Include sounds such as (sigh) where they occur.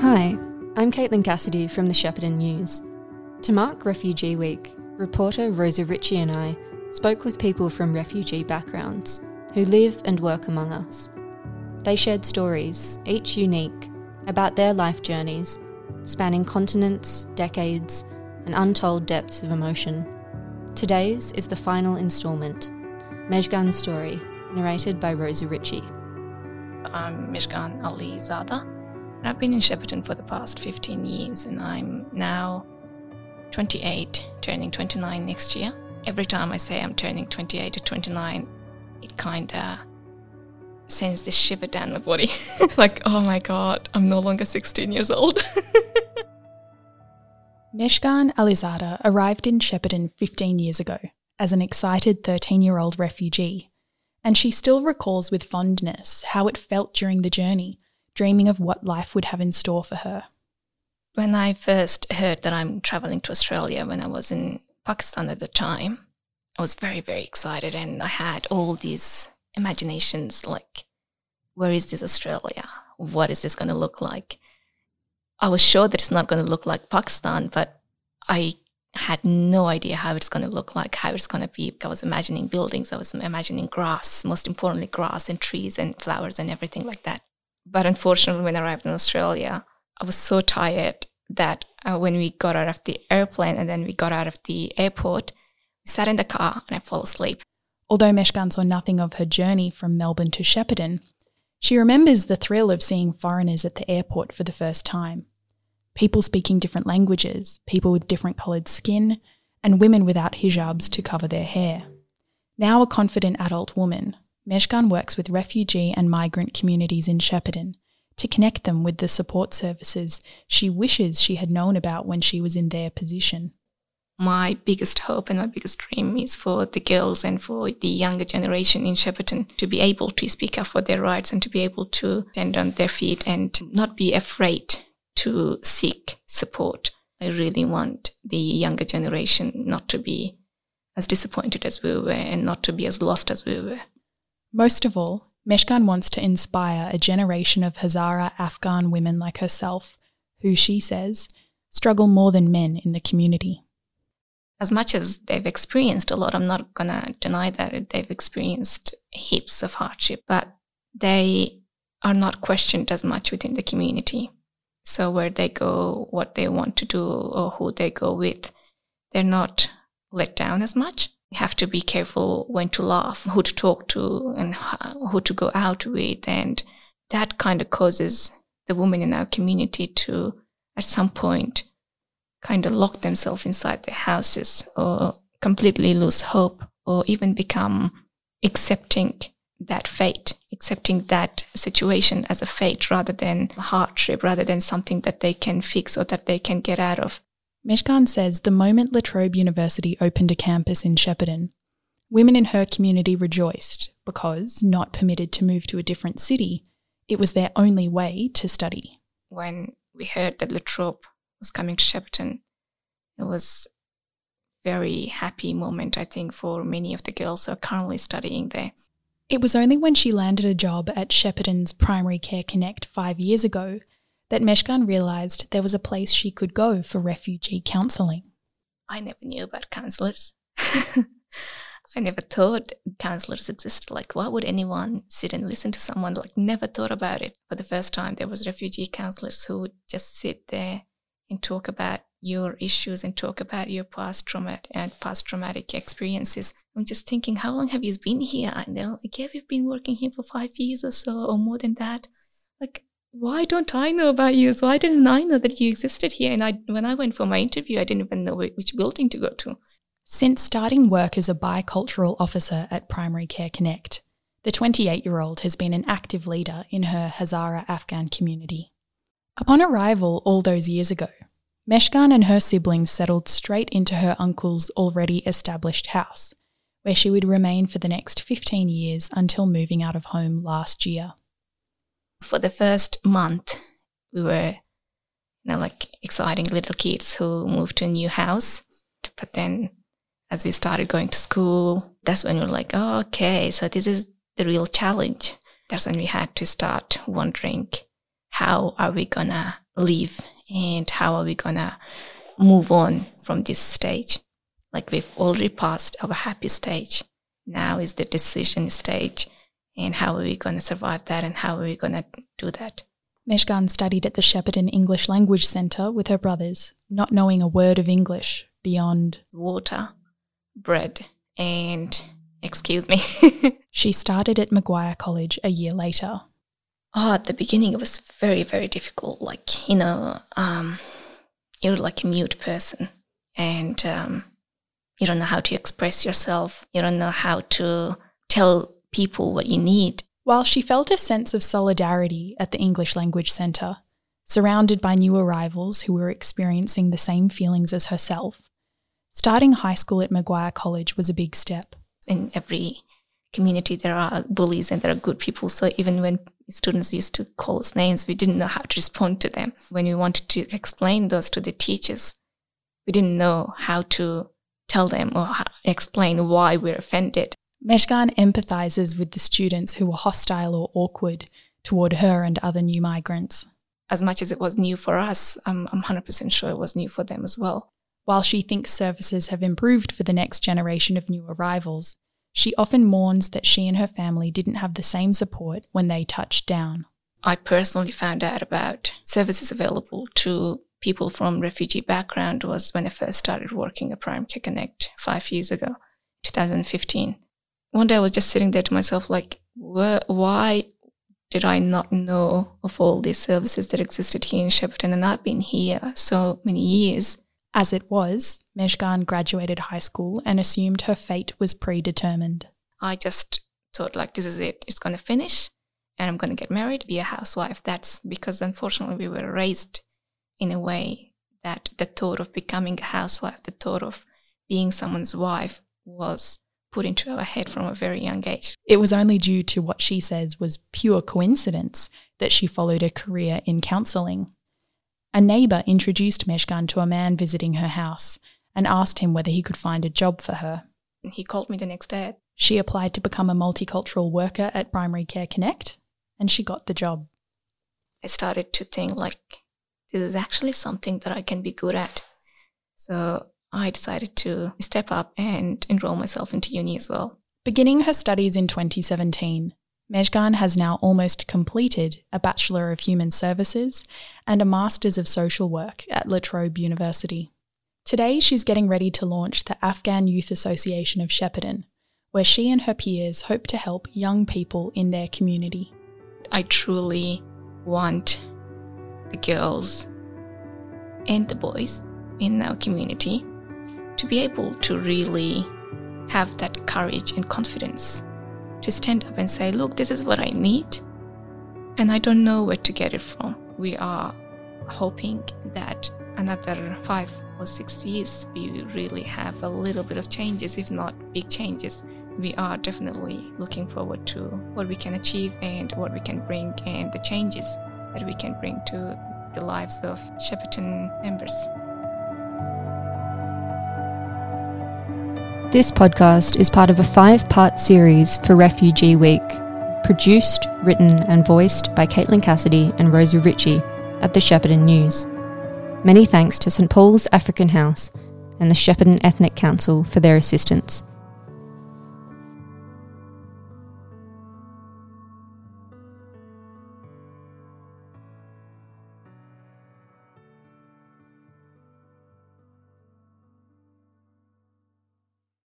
Hi, I'm Caitlin Cassidy from the Shepparton News. To mark Refugee Week, reporter Rosa Ritchie and I spoke with people from refugee backgrounds who live and work among us. They shared stories, each unique, about their life journeys, spanning continents, decades, and untold depths of emotion. Today's is the final instalment Mezghan's story, narrated by Rosa Ritchie. I'm Mezghan Alizadah. I've been in Shepparton for the past 15 years, and I'm now 28, turning 29 next year. Every time I say I'm turning 28 or 29, it kind of sends this shiver down my body. (laughs) like, oh my god, I'm no longer 16 years old. (laughs) Mezghan Alizadah arrived in Shepparton 15 years ago as an excited 13 year old refugee, and she still recalls with fondness how it felt during the journey dreaming of what life would have in store for her. When I first heard that I'm traveling to Australia when I was in Pakistan at the time, I was very, very excited and I had all these imaginations like, where is this Australia? What is this going to look like? I was sure that it's not going to look like Pakistan, but I had no idea how it's going to look like, how it's going to be. I was imagining buildings, I was imagining grass, most importantly, grass and trees and flowers and everything like that. But unfortunately, when I arrived in Australia, I was so tired that uh, when we got out of the airplane and then we got out of the airport, we sat in the car and I fell asleep. Although Mezghan saw nothing of her journey from Melbourne to Shepparton, she remembers the thrill of seeing foreigners at the airport for the first time. People speaking different languages, people with different coloured skin, and women without hijabs to cover their hair. Now a confident adult woman, Mezghan works with refugee and migrant communities in Shepparton to connect them with the support services she wishes she had known about when she was in their position. My biggest hope and my biggest dream is for the girls and for the younger generation in Shepparton to be able to speak up for their rights and to be able to stand on their feet and not be afraid to seek support. I really want the younger generation not to be as disappointed as we were and not to be as lost as we were. Most of all, Mezghan wants to inspire a generation of Hazara Afghan women like herself, who, she says, struggle more than men in the community. As much as they've experienced a lot, I'm not going to deny that they've experienced heaps of hardship, but they are not questioned as much within the community. So, where they go, what they want to do, or who they go with, they're not let down as much you have to be careful when to laugh, who to talk to, and who to go out with. And that kind of causes the women in our community to, at some point, kind of lock themselves inside their houses or completely lose hope or even become accepting that fate, accepting that situation as a fate rather than a hardship, rather than something that they can fix or that they can get out of. Mezghan says the moment La Trobe University opened a campus in Shepparton, women in her community rejoiced because, not permitted to move to a different city, it was their only way to study. When we heard that La Trobe was coming to Shepparton, it was very happy moment, I think, for many of the girls who are currently studying there. It was only when she landed a job at Shepparton's Primary Care Connect five years ago that Mezghan realised there was a place she could go for refugee counselling. I never knew about counsellors. (laughs) I never thought counselors existed. Like, why would anyone sit and listen to someone? Like, never thought about it. For the first time, there was refugee counselors who would just sit there and talk about your issues and talk about your past trauma and past traumatic experiences. I'm just thinking, how long have you been here? And they're like, yeah, we've been working here for five years or so, or more than that. Like, why don't I know about you? So why didn't I know that you existed here? And I, when I went for my interview, I didn't even know which building to go to. Since starting work as a bicultural officer at Primary Care Connect, the 28 year old has been an active leader in her Hazara Afghan community. Upon arrival all those years ago, Mezghan and her siblings settled straight into her uncle's already established house, where she would remain for the next 15 years until moving out of home last year for the first month, we were, you know, like exciting little kids who moved to a new house. But then as we started going to school, that's when we were like, oh, okay, so this is the real challenge. That's when we had to start wondering, how are we gonna live and how are we to move on from this stage. Like we've already passed our happy stage. Now is the decision stage. And how are we going to survive that and how are we going to do that? Mezghan studied at the Shepparton English Language Centre with her brothers, not knowing a word of English beyond water, bread, and excuse me. (laughs) she started at McGuire College a year later. Oh, at the beginning, it was very, very difficult. Like, you know, um, you're like a mute person and um, you don't know how to express yourself. You don't know how to tell people what you need. While she felt a sense of solidarity at the English Language Centre, surrounded by new arrivals who were experiencing the same feelings as herself, starting high school at McGuire College was a big step. In every community, there are bullies and there are good people. So even when students used to call us names, we didn't know how to respond to them. When we wanted to explain those to the teachers, we didn't know how to tell them or explain why we're offended. Mezghan empathizes with the students who were hostile or awkward toward her and other new migrants. As much as it was new for us, I'm, I'm 100% sure it was new for them as well. While she thinks services have improved for the next generation of new arrivals, she often mourns that she and her family didn't have the same support when they touched down. I personally found out about services available to people from refugee background was when I first started working at Prime Care Connect five years ago, 2015. One day I was just sitting there to myself, like, why did I not know of all these services that existed here in Shepparton? And I've been here so many years. As it was, Mezghan graduated high school and assumed her fate was predetermined. I just thought, like, this is it. It's going to finish and I'm going to get married, be a housewife. That's because unfortunately we were raised in a way that the thought of becoming a housewife, the thought of being someone's wife was put into our head from a very young age. It was only due to what she says was pure coincidence that she followed a career in counselling. A neighbour introduced Mezghan to a man visiting her house and asked him whether he could find a job for her. He called me the next day. She applied to become a multicultural worker at Primary Care Connect and she got the job. I started to think like this is actually something that I can be good at. So I decided to step up and enroll myself into uni as well. Beginning her studies in 2017, Mezghan has now almost completed a Bachelor of Human Services and a Master's of Social Work at La Trobe University. Today, she's getting ready to launch the Afghan Youth Association of Shepparton, where she and her peers hope to help young people in their community. I truly want the girls and the boys in our community to be able to really have that courage and confidence to stand up and say, Look, this is what I need, and I don't know where to get it from. We are hoping that another five or six years we really have a little bit of changes, if not big changes. We are definitely looking forward to what we can achieve and what we can bring and the changes that we can bring to the lives of Shepparton members. This podcast is part of a five part series for Refugee Week, produced, written, and voiced by Caitlin Cassidy and Rosa Ritchie at the Shepparton News. Many thanks to St Paul's African House and the Shepparton Ethnic Council for their assistance.